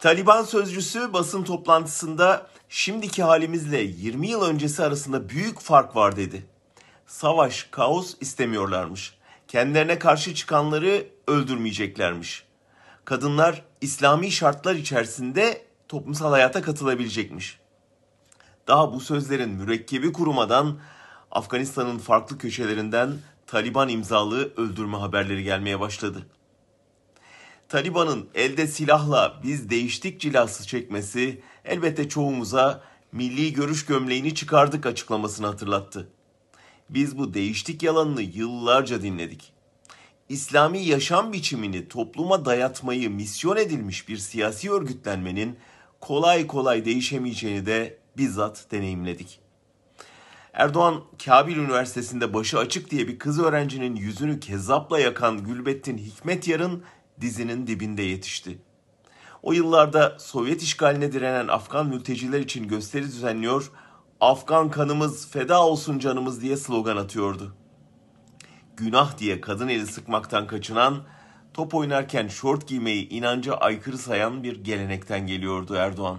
Taliban sözcüsü basın toplantısında şimdiki halimizle 20 yıl öncesi arasında büyük fark var dedi. Savaş, kaos istemiyorlarmış. Kendilerine karşı çıkanları öldürmeyeceklermiş. Kadınlar İslami şartlar içerisinde toplumsal hayata katılabilecekmiş. Daha bu sözlerin mürekkebi kurumadan Afganistan'ın farklı köşelerinden Taliban imzalı öldürme haberleri gelmeye başladı. Taliban'ın elde silahla biz değiştik cilası çekmesi elbette çoğumuza milli görüş gömleğini çıkardık açıklamasını hatırlattı. Biz bu değiştik yalanını yıllarca dinledik. İslami yaşam biçimini topluma dayatmayı misyon edilmiş bir siyasi örgütlenmenin kolay kolay değişemeyeceğini de bizzat deneyimledik. Erdoğan Kabil Üniversitesi'nde başı açık diye bir kız öğrencinin yüzünü kezzapla yakan Gülbettin Hikmetyar'ın dizinin dibinde yetişti. O yıllarda Sovyet işgaline direnen Afgan mülteciler için gösteri düzenliyor, Afgan kanımız feda olsun canımız diye slogan atıyordu. Günah diye kadın eli sıkmaktan kaçınan, top oynarken şort giymeyi inanca aykırı sayan bir gelenekten geliyordu Erdoğan.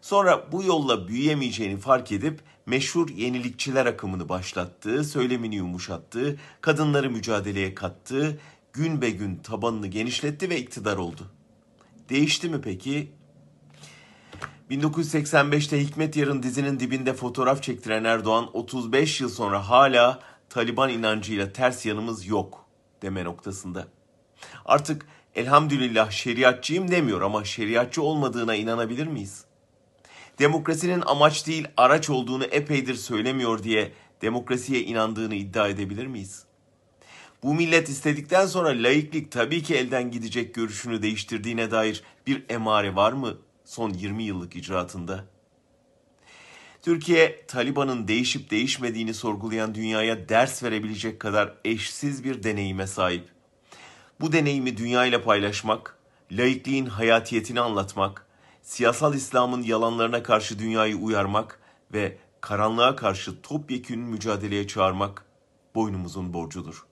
Sonra bu yolla büyüyemeyeceğini fark edip meşhur yenilikçiler akımını başlattı, söylemini yumuşattı, kadınları mücadeleye kattı, gün be gün tabanını genişletti ve iktidar oldu. Değişti mi peki? 1985'te Hikmet Yarın dizinin dibinde fotoğraf çektiren Erdoğan 35 yıl sonra hala Taliban inancıyla ters yanımız yok deme noktasında. Artık elhamdülillah şeriatçıyım demiyor ama şeriatçı olmadığına inanabilir miyiz? Demokrasinin amaç değil araç olduğunu epeydir söylemiyor diye demokrasiye inandığını iddia edebilir miyiz? Bu millet istedikten sonra laiklik tabii ki elden gidecek görüşünü değiştirdiğine dair bir emare var mı son 20 yıllık icraatında? Türkiye, Taliban'ın değişip değişmediğini sorgulayan dünyaya ders verebilecek kadar eşsiz bir deneyime sahip. Bu deneyimi dünyayla paylaşmak, laikliğin hayatiyetini anlatmak, siyasal İslam'ın yalanlarına karşı dünyayı uyarmak ve karanlığa karşı topyekün mücadeleye çağırmak boynumuzun borcudur.